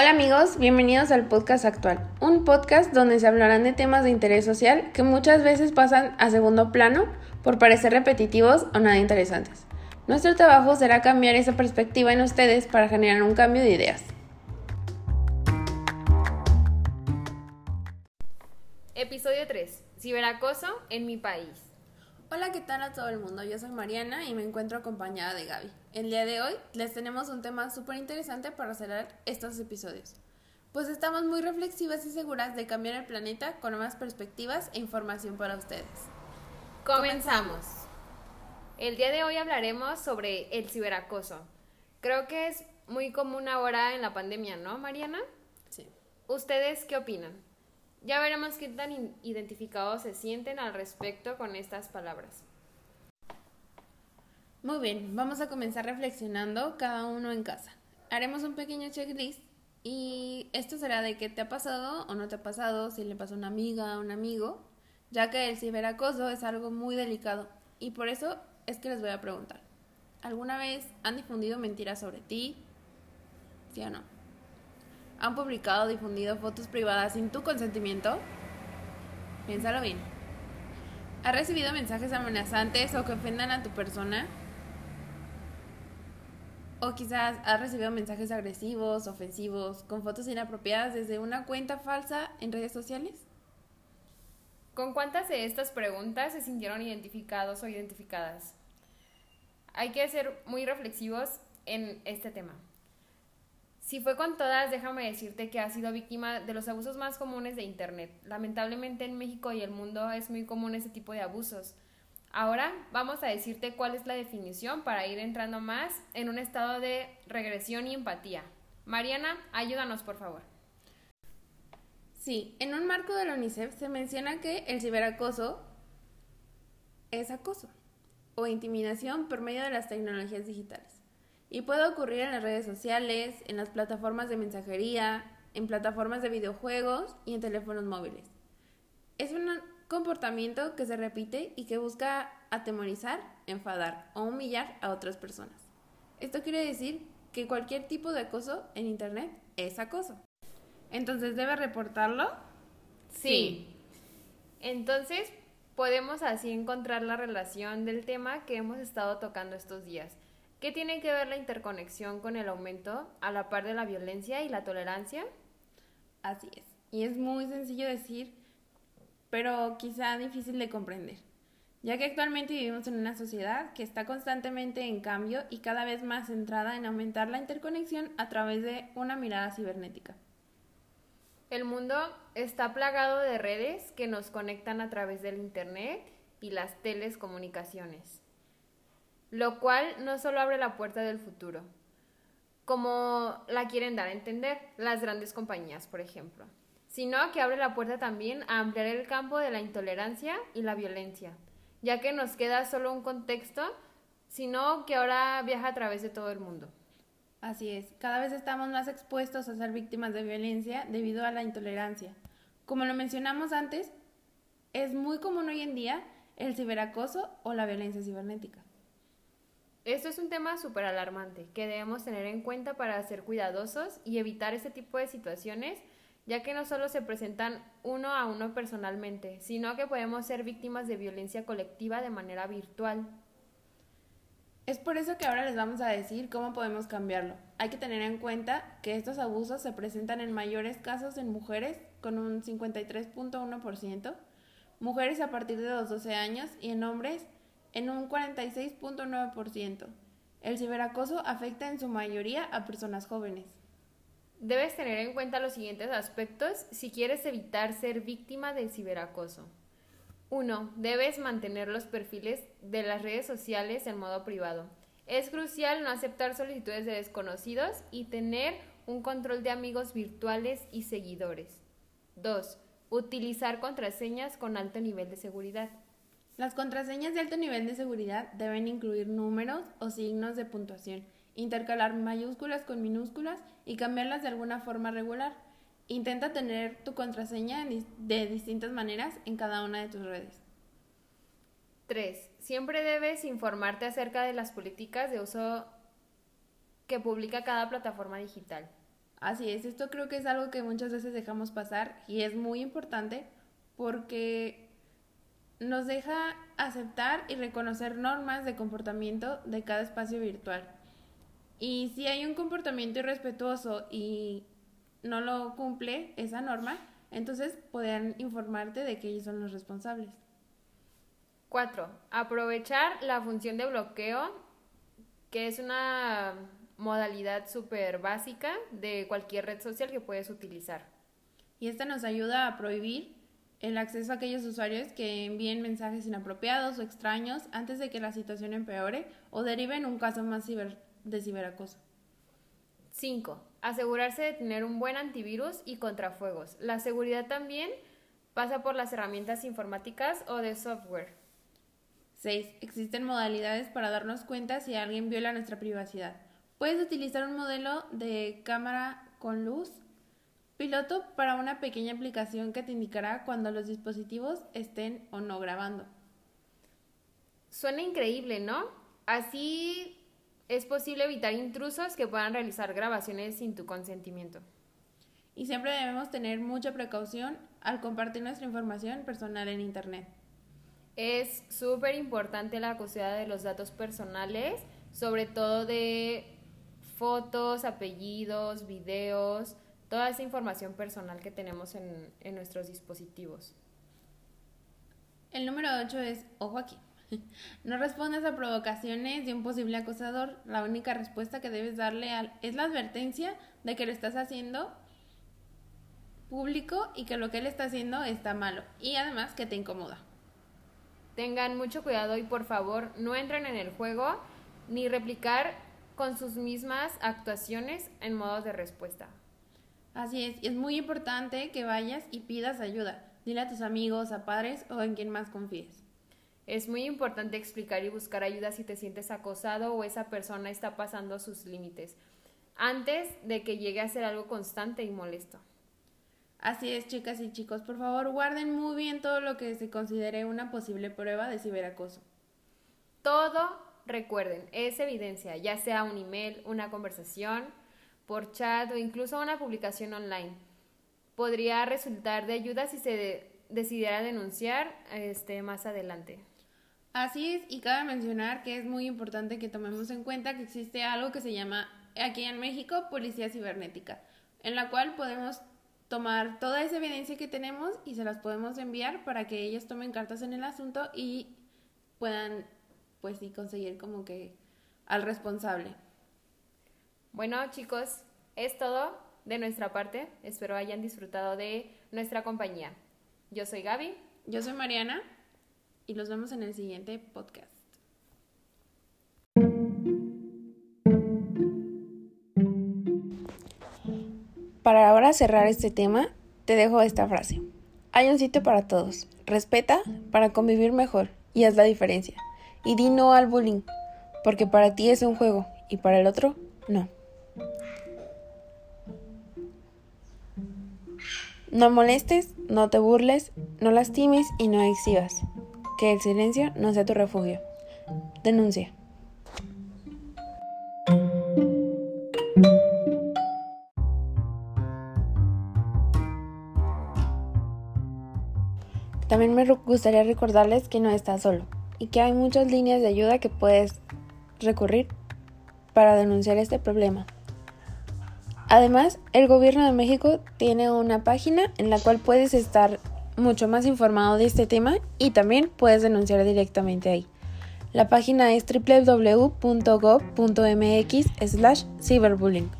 Hola amigos, bienvenidos al podcast actual, un podcast donde se hablarán de temas de interés social que muchas veces pasan a segundo plano por parecer repetitivos o nada interesantes. Nuestro trabajo será cambiar esa perspectiva en ustedes para generar un cambio de ideas. Episodio 3. Ciberacoso en mi país. Hola, ¿qué tal a todo el mundo? Yo soy Mariana y me encuentro acompañada de Gaby. El día de hoy les tenemos un tema súper interesante para cerrar estos episodios, pues estamos muy reflexivas y seguras de cambiar el planeta con nuevas perspectivas e información para ustedes. Comenzamos. El día de hoy hablaremos sobre el ciberacoso. Creo que es muy común ahora en la pandemia, ¿no, Mariana? Sí. ¿Ustedes qué opinan? Ya veremos qué tan identificados se sienten al respecto con estas palabras. Muy bien, vamos a comenzar reflexionando cada uno en casa. Haremos un pequeño checklist y esto será de qué te ha pasado o no te ha pasado, si le pasó a una amiga o un amigo, ya que el ciberacoso es algo muy delicado y por eso es que les voy a preguntar. ¿Alguna vez han difundido mentiras sobre ti? ¿Sí o no? han publicado o difundido fotos privadas sin tu consentimiento? Piénsalo bien. ¿Has recibido mensajes amenazantes o que ofendan a tu persona? O quizás has recibido mensajes agresivos, ofensivos, con fotos inapropiadas desde una cuenta falsa en redes sociales? ¿Con cuántas de estas preguntas se sintieron identificados o identificadas? Hay que ser muy reflexivos en este tema. Si fue con todas, déjame decirte que ha sido víctima de los abusos más comunes de Internet. Lamentablemente en México y el mundo es muy común ese tipo de abusos. Ahora vamos a decirte cuál es la definición para ir entrando más en un estado de regresión y empatía. Mariana, ayúdanos por favor. Sí, en un marco de la UNICEF se menciona que el ciberacoso es acoso o intimidación por medio de las tecnologías digitales. Y puede ocurrir en las redes sociales, en las plataformas de mensajería, en plataformas de videojuegos y en teléfonos móviles. Es un comportamiento que se repite y que busca atemorizar, enfadar o humillar a otras personas. Esto quiere decir que cualquier tipo de acoso en Internet es acoso. Entonces, ¿debe reportarlo? Sí. Entonces, podemos así encontrar la relación del tema que hemos estado tocando estos días ¿Qué tiene que ver la interconexión con el aumento a la par de la violencia y la tolerancia? Así es. Y es muy sencillo decir, pero quizá difícil de comprender, ya que actualmente vivimos en una sociedad que está constantemente en cambio y cada vez más centrada en aumentar la interconexión a través de una mirada cibernética. El mundo está plagado de redes que nos conectan a través del Internet y las telecomunicaciones lo cual no solo abre la puerta del futuro, como la quieren dar a entender las grandes compañías, por ejemplo, sino que abre la puerta también a ampliar el campo de la intolerancia y la violencia, ya que nos queda solo un contexto, sino que ahora viaja a través de todo el mundo. Así es, cada vez estamos más expuestos a ser víctimas de violencia debido a la intolerancia. Como lo mencionamos antes, es muy común hoy en día el ciberacoso o la violencia cibernética. Esto es un tema súper alarmante que debemos tener en cuenta para ser cuidadosos y evitar este tipo de situaciones, ya que no solo se presentan uno a uno personalmente, sino que podemos ser víctimas de violencia colectiva de manera virtual. Es por eso que ahora les vamos a decir cómo podemos cambiarlo. Hay que tener en cuenta que estos abusos se presentan en mayores casos en mujeres con un 53.1%, mujeres a partir de los 12 años y en hombres en un 46.9%. El ciberacoso afecta en su mayoría a personas jóvenes. Debes tener en cuenta los siguientes aspectos si quieres evitar ser víctima del ciberacoso. 1. Debes mantener los perfiles de las redes sociales en modo privado. Es crucial no aceptar solicitudes de desconocidos y tener un control de amigos virtuales y seguidores. 2. Utilizar contraseñas con alto nivel de seguridad. Las contraseñas de alto nivel de seguridad deben incluir números o signos de puntuación, intercalar mayúsculas con minúsculas y cambiarlas de alguna forma regular. Intenta tener tu contraseña de distintas maneras en cada una de tus redes. 3. Siempre debes informarte acerca de las políticas de uso que publica cada plataforma digital. Así es, esto creo que es algo que muchas veces dejamos pasar y es muy importante porque nos deja aceptar y reconocer normas de comportamiento de cada espacio virtual. Y si hay un comportamiento irrespetuoso y no lo cumple esa norma, entonces podrán informarte de que ellos son los responsables. 4. Aprovechar la función de bloqueo, que es una modalidad súper básica de cualquier red social que puedes utilizar. Y esta nos ayuda a prohibir el acceso a aquellos usuarios que envíen mensajes inapropiados o extraños antes de que la situación empeore o derive en un caso más de ciberacoso. 5. Asegurarse de tener un buen antivirus y contrafuegos. La seguridad también pasa por las herramientas informáticas o de software. 6. Existen modalidades para darnos cuenta si alguien viola nuestra privacidad. Puedes utilizar un modelo de cámara con luz piloto para una pequeña aplicación que te indicará cuando los dispositivos estén o no grabando. Suena increíble, ¿no? Así es posible evitar intrusos que puedan realizar grabaciones sin tu consentimiento. Y siempre debemos tener mucha precaución al compartir nuestra información personal en Internet. Es súper importante la custodia de los datos personales, sobre todo de fotos, apellidos, videos, toda esa información personal que tenemos en, en nuestros dispositivos. El número 8 es, ojo aquí, no respondes a provocaciones de un posible acosador. La única respuesta que debes darle al, es la advertencia de que lo estás haciendo público y que lo que él está haciendo está malo y además que te incomoda. Tengan mucho cuidado y por favor no entren en el juego ni replicar con sus mismas actuaciones en modos de respuesta. Así es, es muy importante que vayas y pidas ayuda. Dile a tus amigos, a padres o en quien más confíes. Es muy importante explicar y buscar ayuda si te sientes acosado o esa persona está pasando sus límites, antes de que llegue a ser algo constante y molesto. Así es, chicas y chicos, por favor guarden muy bien todo lo que se considere una posible prueba de ciberacoso. Todo, recuerden, es evidencia, ya sea un email, una conversación, por chat o incluso una publicación online. Podría resultar de ayuda si se decidiera denunciar este, más adelante. Así es, y cabe mencionar que es muy importante que tomemos en cuenta que existe algo que se llama aquí en México Policía Cibernética, en la cual podemos tomar toda esa evidencia que tenemos y se las podemos enviar para que ellos tomen cartas en el asunto y puedan, pues sí, conseguir como que al responsable. Bueno, chicos, es todo de nuestra parte. Espero hayan disfrutado de nuestra compañía. Yo soy Gaby. Yo soy Mariana y los vemos en el siguiente podcast. Para ahora cerrar este tema, te dejo esta frase. Hay un sitio para todos. Respeta para convivir mejor y haz la diferencia. Y di no al bullying, porque para ti es un juego y para el otro no. No molestes, no te burles, no lastimes y no exhibas. Que el silencio no sea tu refugio. Denuncia. También me gustaría recordarles que no estás solo y que hay muchas líneas de ayuda que puedes recurrir para denunciar este problema. Además, el gobierno de México tiene una página en la cual puedes estar mucho más informado de este tema y también puedes denunciar directamente ahí. La página es www.gov.mx slash cyberbullying.